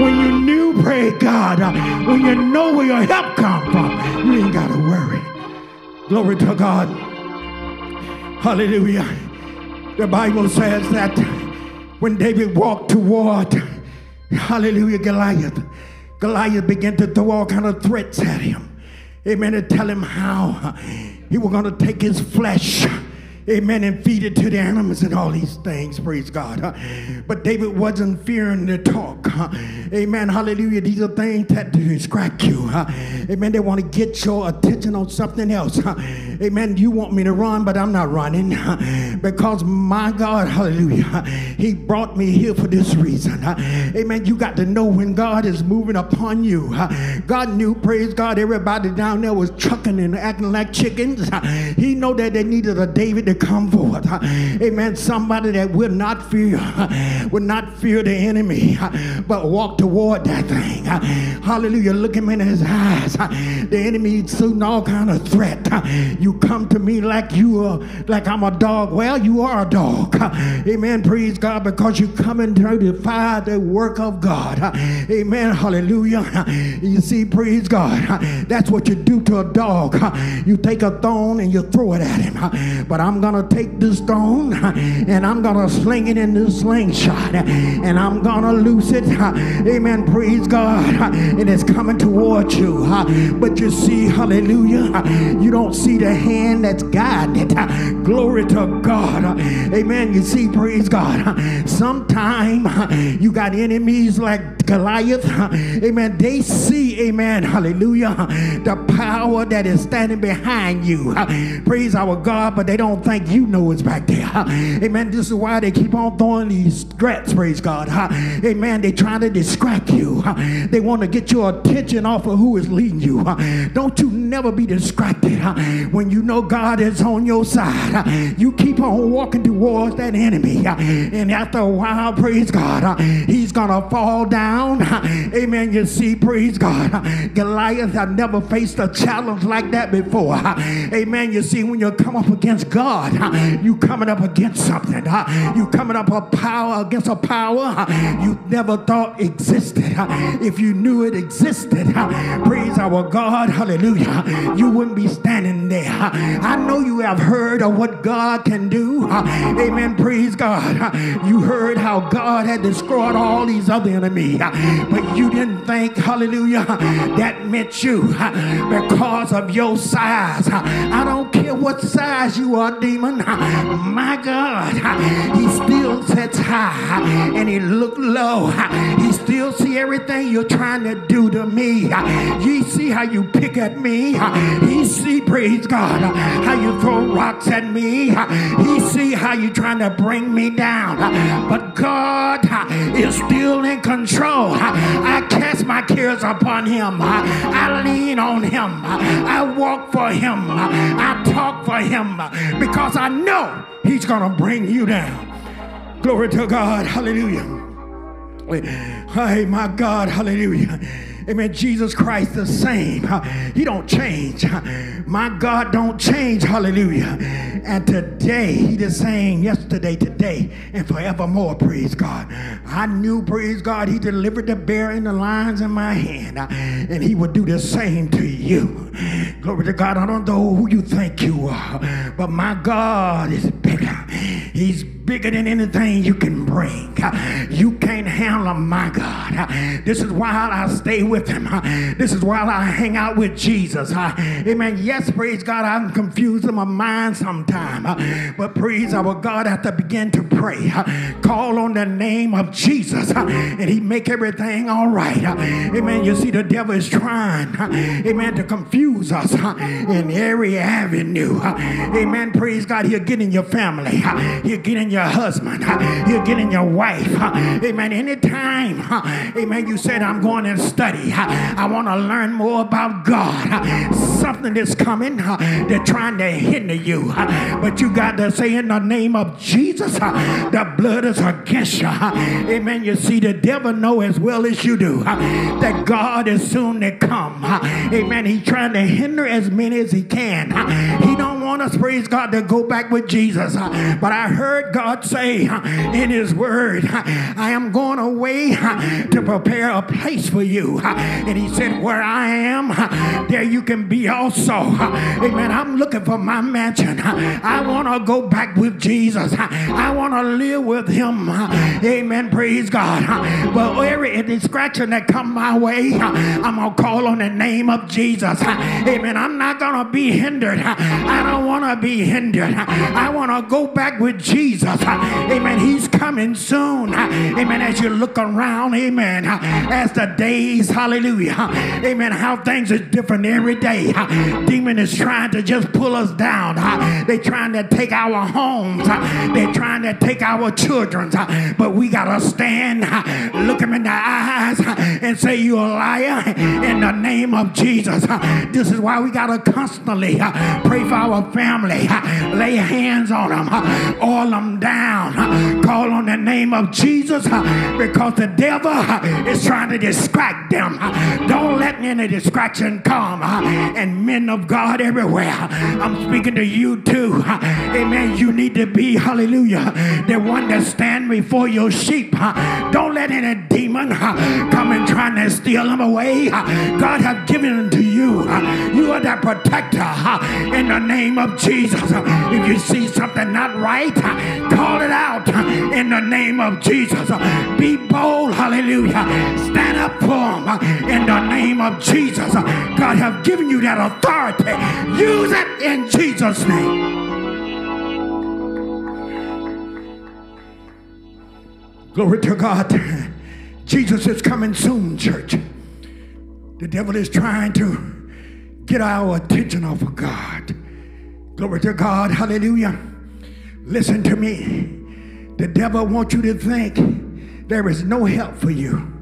When you knew, pray God, when you know where your help come from, you ain't got to worry. Glory to God. Hallelujah. The Bible says that when David walked toward, hallelujah, Goliath, Goliath began to throw all kind of threats at him. Amen. To tell him how he was going to take his flesh Amen. And feed it to the animals and all these things. Praise God. huh? But David wasn't fearing the talk. huh? Amen. Hallelujah. These are things that distract you. huh? Amen. They want to get your attention on something else. Amen. You want me to run, but I'm not running *laughs* because my God, hallelujah. He brought me here for this reason. Amen. You got to know when God is moving upon you. God knew, praise God, everybody down there was chucking and acting like chickens. He know that they needed a David to come forth. Amen. Somebody that will not fear, will not fear the enemy, but walk toward that thing. Hallelujah. Look him in his eyes. The enemy soon all kind of threat. You come to me like you are, like I'm a dog. Well, you are a dog. *laughs* Amen. Praise God because you come and try to defy the work of God. *laughs* Amen. Hallelujah. *laughs* You see, praise God. That's what you do to a dog. You take a stone and you throw it at him. But I'm going to take this stone and I'm going to sling it in this slingshot and I'm going to loose it. Amen. Praise God. And it's coming towards you. But you see, hallelujah, you don't see the hand that's it. *laughs* Glory to God. Amen. You see, praise God. Sometime you got enemies like Goliath. Amen. They see, amen, hallelujah, the power that is standing behind you. Praise our God, but they don't think you know it's back there. Amen. This is why they keep on throwing these threats, praise God. Amen. They trying to distract you. They want to get your attention off of who is leading you. Don't you never be distracted when you know God is on your side. You keep on walking towards that enemy. And after a while, praise God, he's going to fall down. Amen. You see, praise God. Goliath had never faced a challenge like that before. Amen. You see, when you come up against God, you coming up against something. You coming up a power against a power you never thought existed. If you knew it existed, praise our God, hallelujah, you wouldn't be standing there. I know you have heard of what God can do. Amen. Praise God. You heard how God had destroyed all these other enemies, but you didn't think, hallelujah, that meant you because of your size. I don't care what size you are, demon. My God, he still sits high and he look low. He still see everything you're trying to do to me. He see how you pick at me. He see, praise God, how you throw rocks at me. He see how you trying to bring me down. But God is still in control. I cast my cares upon him. I lean on him. I walk for him. I talk for him because I know he's going to bring you down. Glory to God. Hallelujah. Hey, my God. Hallelujah. Amen. Jesus Christ the same. He don't change. My God don't change. Hallelujah. And today, he the same yesterday, today, and forevermore. Praise God. I knew, praise God, he delivered the bear and the lines in my hand. And he would do the same to you. Glory to God. I don't know who you think you are, but my God is bigger. He's bigger than anything you can bring. You can't handle my God. This is why I stay with him. This is why I hang out with Jesus. Amen. Yes, praise God, I'm confused in my mind sometime. But praise our God, I have to begin to pray. Call on the name of Jesus and he make everything all right. Amen. You see, the devil is trying, amen, to confuse us in every avenue. Amen. Praise God. He'll get in your family. He'll get in your husband. He'll get in your wife. Amen. Anytime, amen, you said, I'm going to study. I want to learn more about God. Something is coming. They're trying to hinder you. But you got to say, in the name of Jesus, the blood is against you. Amen. You see, the devil know as well as you do that God is soon to come. Amen. He's trying to hinder as many as he can. He don't want us, praise God, to go back with Jesus. But I heard God say in his word, I am going away to prepare a place for you. And he said, where I am, there you can be also. Amen. I'm looking for my mansion. I want to go back with Jesus. I want to live with him. Amen. Praise God. But every distraction that come my way, I'm going to call on the name of Jesus. Amen. I'm not going to be hindered. I don't want to be hindered. I want to go back with Jesus. Amen. He's coming soon. Amen. As you look around, amen. As the days, hallelujah. Amen. How things are different every day. Demon is trying to just pull us down. They're trying to take our homes. They're trying to take our children. But we got to stand, look them in the eyes, and say, You're a liar in the name of Jesus. This is why we got to constantly pray for our family. Lay hands on them, oil them down, call on the name of Jesus because the devil is trying to distract them. Don't let any distraction come. And men of God everywhere, I'm speaking to you too. Amen. You need to be, hallelujah, the one that stand before your sheep. Don't let any demon come and trying to steal them away. God have given them to you. You are the protector in the name of Jesus. If you see something not right, call it out in the name of Jesus. Be bold, hallelujah. Stand up for them in the name of Jesus. God have given you that authority. Use it in Jesus' name. Glory to God. Jesus is coming soon, church. The devil is trying to get our attention off of God. Glory to God. Hallelujah. Listen to me. The devil wants you to think there is no help for you.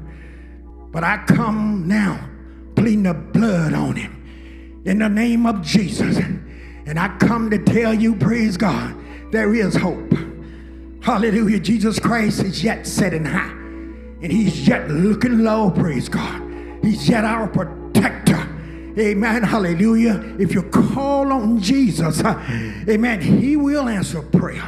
But I come now pleading the blood on him in the name of Jesus. And I come to tell you, praise God, there is hope. Hallelujah. Jesus Christ is yet sitting high. And he's yet looking low, praise God. He's yet our protector. Amen. Hallelujah. If you call on Jesus, uh, amen, he will answer prayer.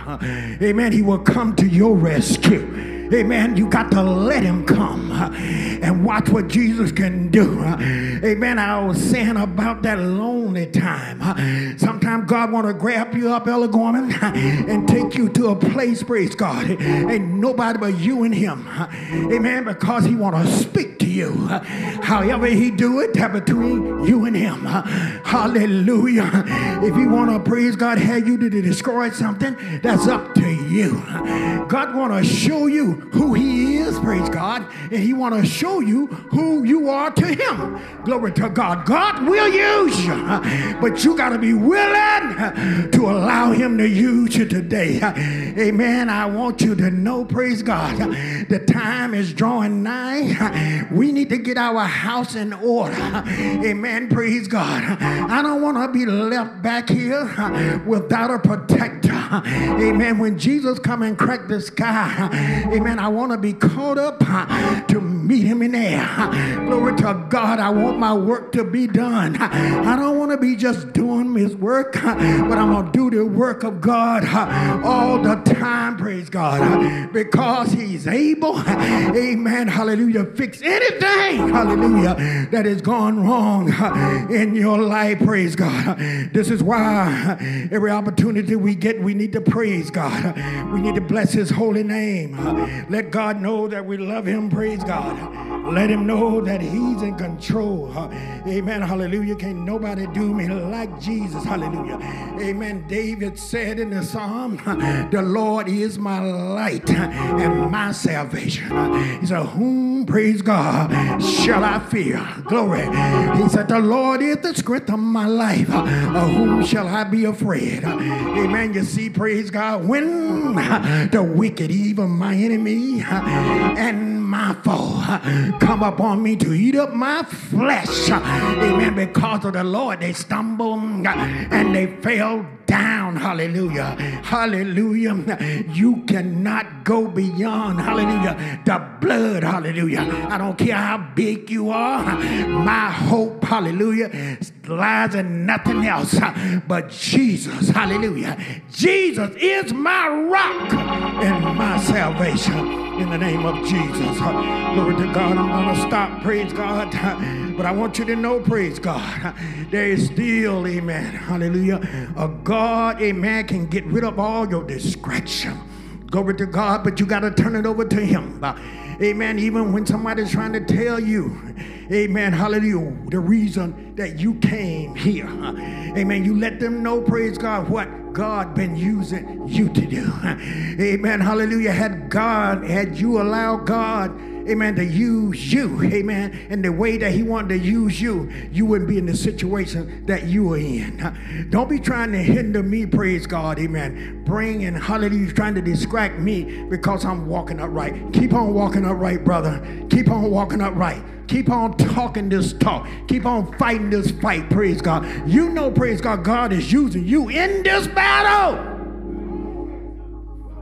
Amen. He will come to your rescue. Amen. You got to let him come and watch what Jesus can do. Amen. I was saying about that lonely time. Sometimes God want to grab you up, Ella Gorman, *laughs* and take you to a place, praise God. Ain't nobody but you and him. Amen. Because he want to speak to you. However he do it, between you and him. Hallelujah. If you want to, praise God, have you to destroy something, that's up to you. God want to show you who he is, praise God, and he want to show you who you are to him. Glory to God. God will use you, but you got to be willing to allow him to use you today. Amen. I want you to know, praise God, the time is drawing nigh. We need to get our house in order. Amen. Praise God. I don't want to be left back here without a protector. Amen. When Jesus come and crack the sky, amen, I want to be caught up to meet him in there. Glory to God. I want my work to be done. I don't want to be just doing his work, but I'm going to do the work of God all the time. Praise God. Because he's able, amen, hallelujah, fix anything, hallelujah, that has gone wrong in your life. Praise God. This is why every opportunity we get, we need to praise God. We need to bless his holy name. Let God know that we love him. Praise God. Let him know that he's in control. Amen. Hallelujah. Can't nobody do me like Jesus. Hallelujah. Amen. David said in the psalm, The Lord is my light and my salvation. He said, Whom, praise God, shall I fear? Glory. He said, The Lord is the strength of my life. Of whom shall I be afraid? Amen. You see, praise God, when the wicked, even my enemy, and my foe come upon me to eat up my flesh. Amen. Because of the Lord, they stumble and they fell down. Hallelujah. Hallelujah. You cannot go beyond, hallelujah, the blood. Hallelujah. I don't care how big you are. My hope, hallelujah, lies in nothing else *laughs* but Jesus. Hallelujah. Jesus is my rock and my salvation in the name of Jesus. Glory to God. I'm going to stop. Praise God. *laughs* But I want you to know, praise God, *laughs* there is still, amen, hallelujah, a God, amen, can get rid of all your distraction. Glory to God, but you got to turn it over to Him. Amen. Even when somebody's trying to tell you, amen, hallelujah, the reason that you came here. Amen. You let them know, praise God, what God been using you to do. *laughs* Amen. Hallelujah. Had God, had you allowed God, amen, to use you, amen, in the way that He wanted to use you, you wouldn't be in the situation that you are in. Don't be trying to hinder me, praise God, amen. Bring and hallelujah, trying to distract me because I'm walking upright. Keep on walking upright, brother. Keep on walking upright. Keep on talking this talk. Keep on fighting this fight, praise God. You know, praise God, God is using you in this battle.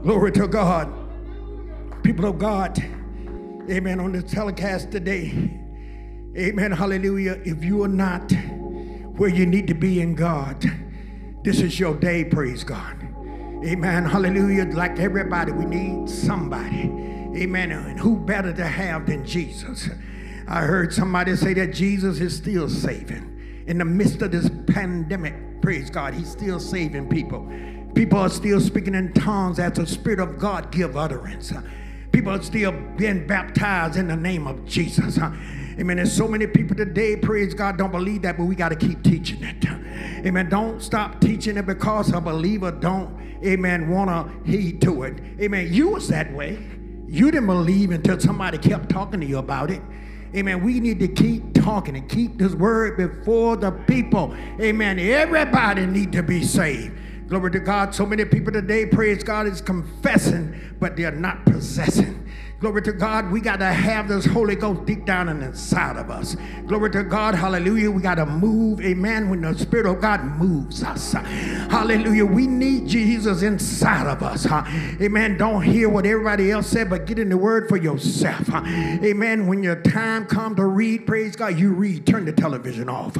Glory to God. People of God, amen, on the telecast today, amen, hallelujah. If you are not where you need to be in God, this is your day, praise God. Amen, hallelujah. Like everybody, we need somebody, amen. And who better to have than Jesus? I heard somebody say that Jesus is still saving. In the midst of this pandemic, praise God, he's still saving people. People are still speaking in tongues as the Spirit of God give utterance. People are still being baptized in the name of Jesus. Amen. There's so many people today, praise God, don't believe that, but we got to keep teaching it. Amen. Don't stop teaching it because a believer don't, amen, want to heed to it. Amen. You was that way. You didn't believe until somebody kept talking to you about it. Amen. We need to keep talking and keep this word before the people. Amen. Everybody need to be saved. Glory to God. So many people today, praise God, is confessing, but they're not possessing. Glory to God. We got to have this Holy Ghost deep down in inside of us. Glory to God. Hallelujah. We got to move. Amen. When the Spirit of God moves us. Hallelujah. We need Jesus inside of us. Amen. Don't hear what everybody else said, but get in the word for yourself. Amen. When your time comes to read, praise God, you read. Turn the television off.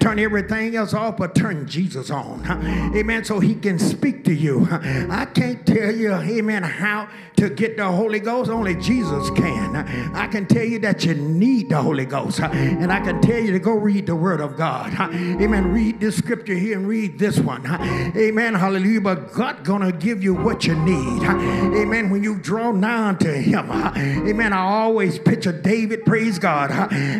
Turn everything else off, but turn Jesus on. Amen. So he can speak to you. I can't tell you, amen, how to get the Holy Ghost. Only Jesus can. I can tell you that you need the Holy Ghost. And I can tell you to go read the Word of God. Amen. Read this scripture here and read this one. Amen. Hallelujah. But God gonna give you what you need. Amen. When you draw nigh to Him. Amen. I always picture David, praise God,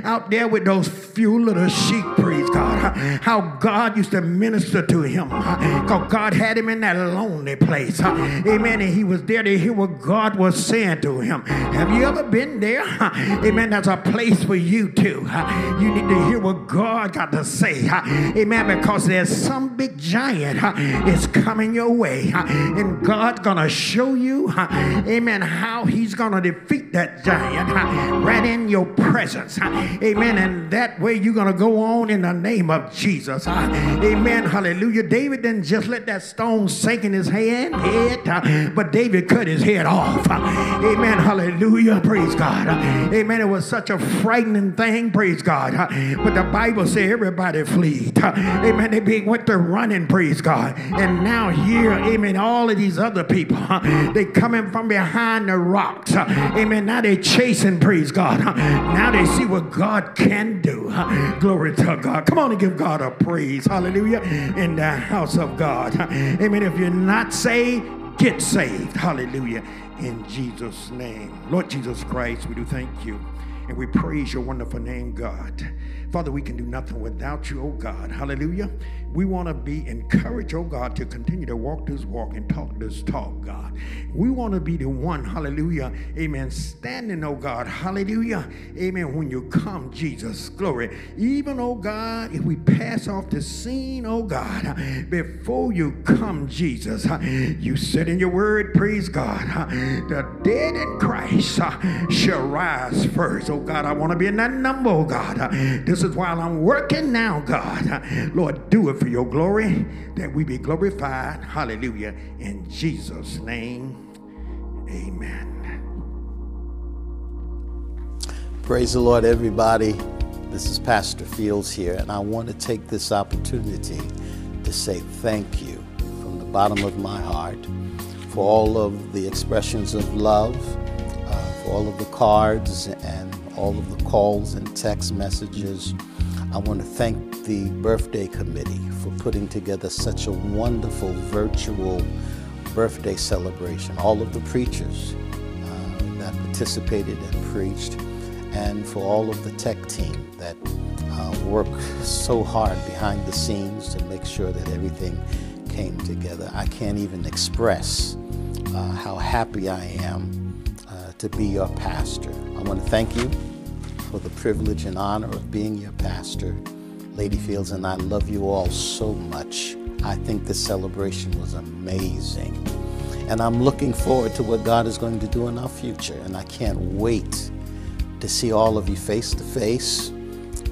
out there with those few little sheep, praise God. How God used to minister to him. Because God had him in that lonely place. Amen. And he was there to hear what God was saying to him. Have you ever been there? *laughs* Amen. That's a place for you too. You need to hear what God got to say. Amen. Because there's some big giant *laughs* is coming your way. *laughs* And God's to show you, amen, how he's to defeat that giant right in your presence. Amen. And that way you're to go on in the name of Jesus. Amen. Hallelujah. David didn't just let that stone sink in his hand, head, but David cut his head off. Amen. Hallelujah. Praise God. Amen. It was such a frightening thing. Praise God. But the Bible said everybody fled. Amen. They went to running. Praise God. And now here, amen, all of these other people, they coming from behind the rocks. Amen. Now they chasing. Praise God. Now they see what God can do. Glory to God. Come on and give God a praise. Hallelujah. In the house of God. Amen. If you're not saved, get saved. Hallelujah. In Jesus' name. Lord Jesus Christ, we do thank you. And we praise your wonderful name, God. Father, we can do nothing without you, oh God. Hallelujah. We want to be encouraged, oh God, to continue to walk this walk and talk this talk, God. We want to be the one, hallelujah, amen, standing, oh God, hallelujah, amen, when you come, Jesus, glory. Even, oh God, if we pass off the scene, oh God, before you come, Jesus, you said in your word, praise God, the dead in Christ shall rise first. Oh God, I want to be in that number, oh God. This is while I'm working now, God. Lord, do it for your glory, that we be glorified. Hallelujah. In Jesus' name, amen. Praise the Lord, everybody. This is Pastor Fields here, and I want to take this opportunity to say thank you from the bottom of my heart for all of the expressions of love, uh, for all of the cards and all of the calls and text messages. I want to thank the birthday committee for putting together such a wonderful virtual birthday celebration. All of the preachers uh, that participated and preached, and for all of the tech team that uh, worked so hard behind the scenes to make sure that everything came together. I can't even express uh, how happy I am uh, to be your pastor. I want to thank you for the privilege and honor of being your pastor, Lady Fields, and I love you all so much. I think this celebration was amazing. And I'm looking forward to what God is going to do in our future. And I can't wait to see all of you face to face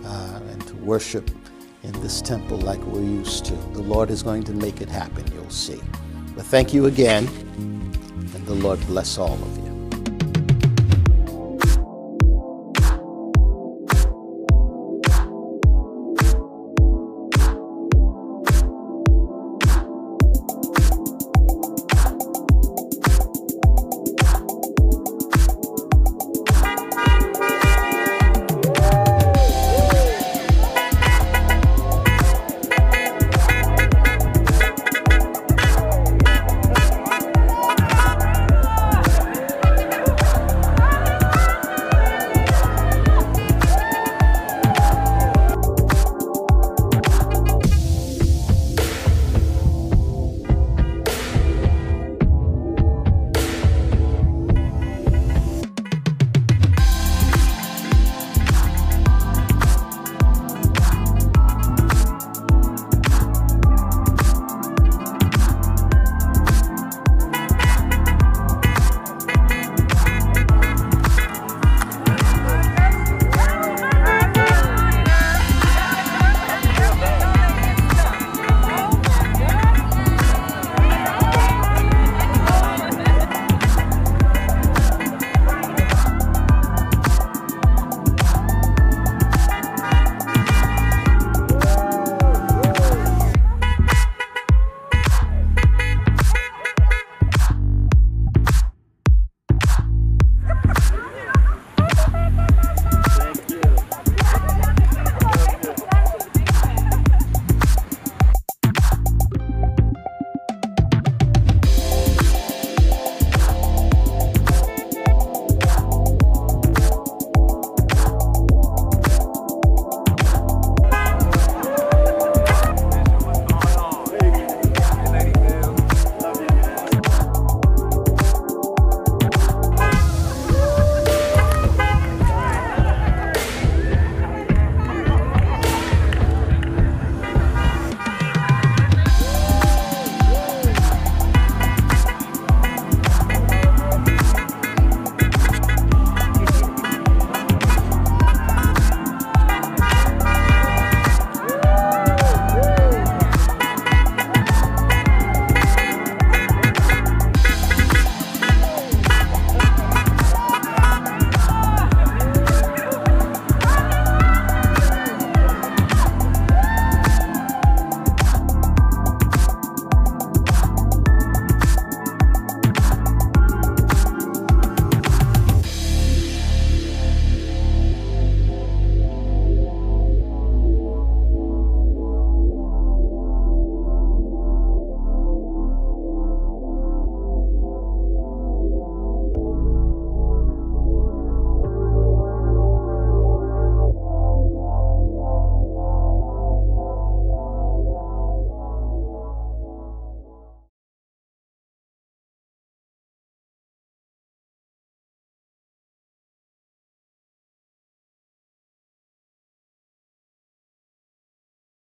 uh, and to worship in this temple like we're used to. The Lord is going to make it happen, you'll see. But thank you again, and the Lord bless all of you.